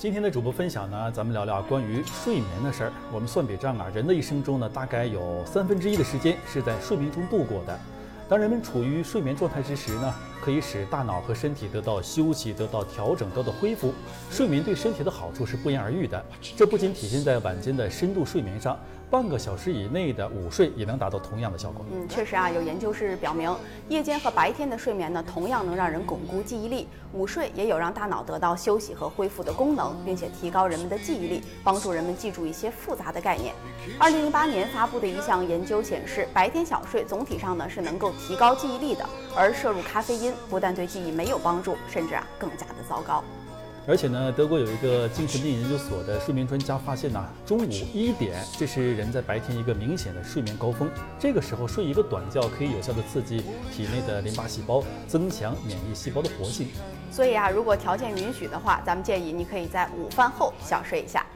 今天的主播分享呢，咱们聊聊关于睡眠的事儿。我们算笔账啊，人的一生中呢，大概有三分之一的时间是在睡眠中度过的。当人们处于睡眠状态之时呢，可以使大脑和身体得到休息、得到调整、得到恢复。睡眠对身体的好处是不言而喻的。这不仅体现在晚间的深度睡眠上。半个小时以内的午睡也能达到同样的效果。嗯，确实啊，有研究是表明，夜间和白天的睡眠呢，同样能让人巩固记忆力。午睡也有让大脑得到休息和恢复的功能，并且提高人们的记忆力，帮助人们记住一些复杂的概念。二零零八年发布的一项研究显示，白天小睡总体上呢是能够提高记忆力的，而摄入咖啡因不但对记忆没有帮助，甚至啊更加的糟糕。而且呢，德国有一个精神病研究所的睡眠专家发现呢，中午一点，这是人在白天一个明显的睡眠高峰。这个时候睡一个短觉，可以有效的刺激体内的淋巴细胞，增强免疫细胞的活性。所以啊，如果条件允许的话，咱们建议你可以在午饭后小睡一下。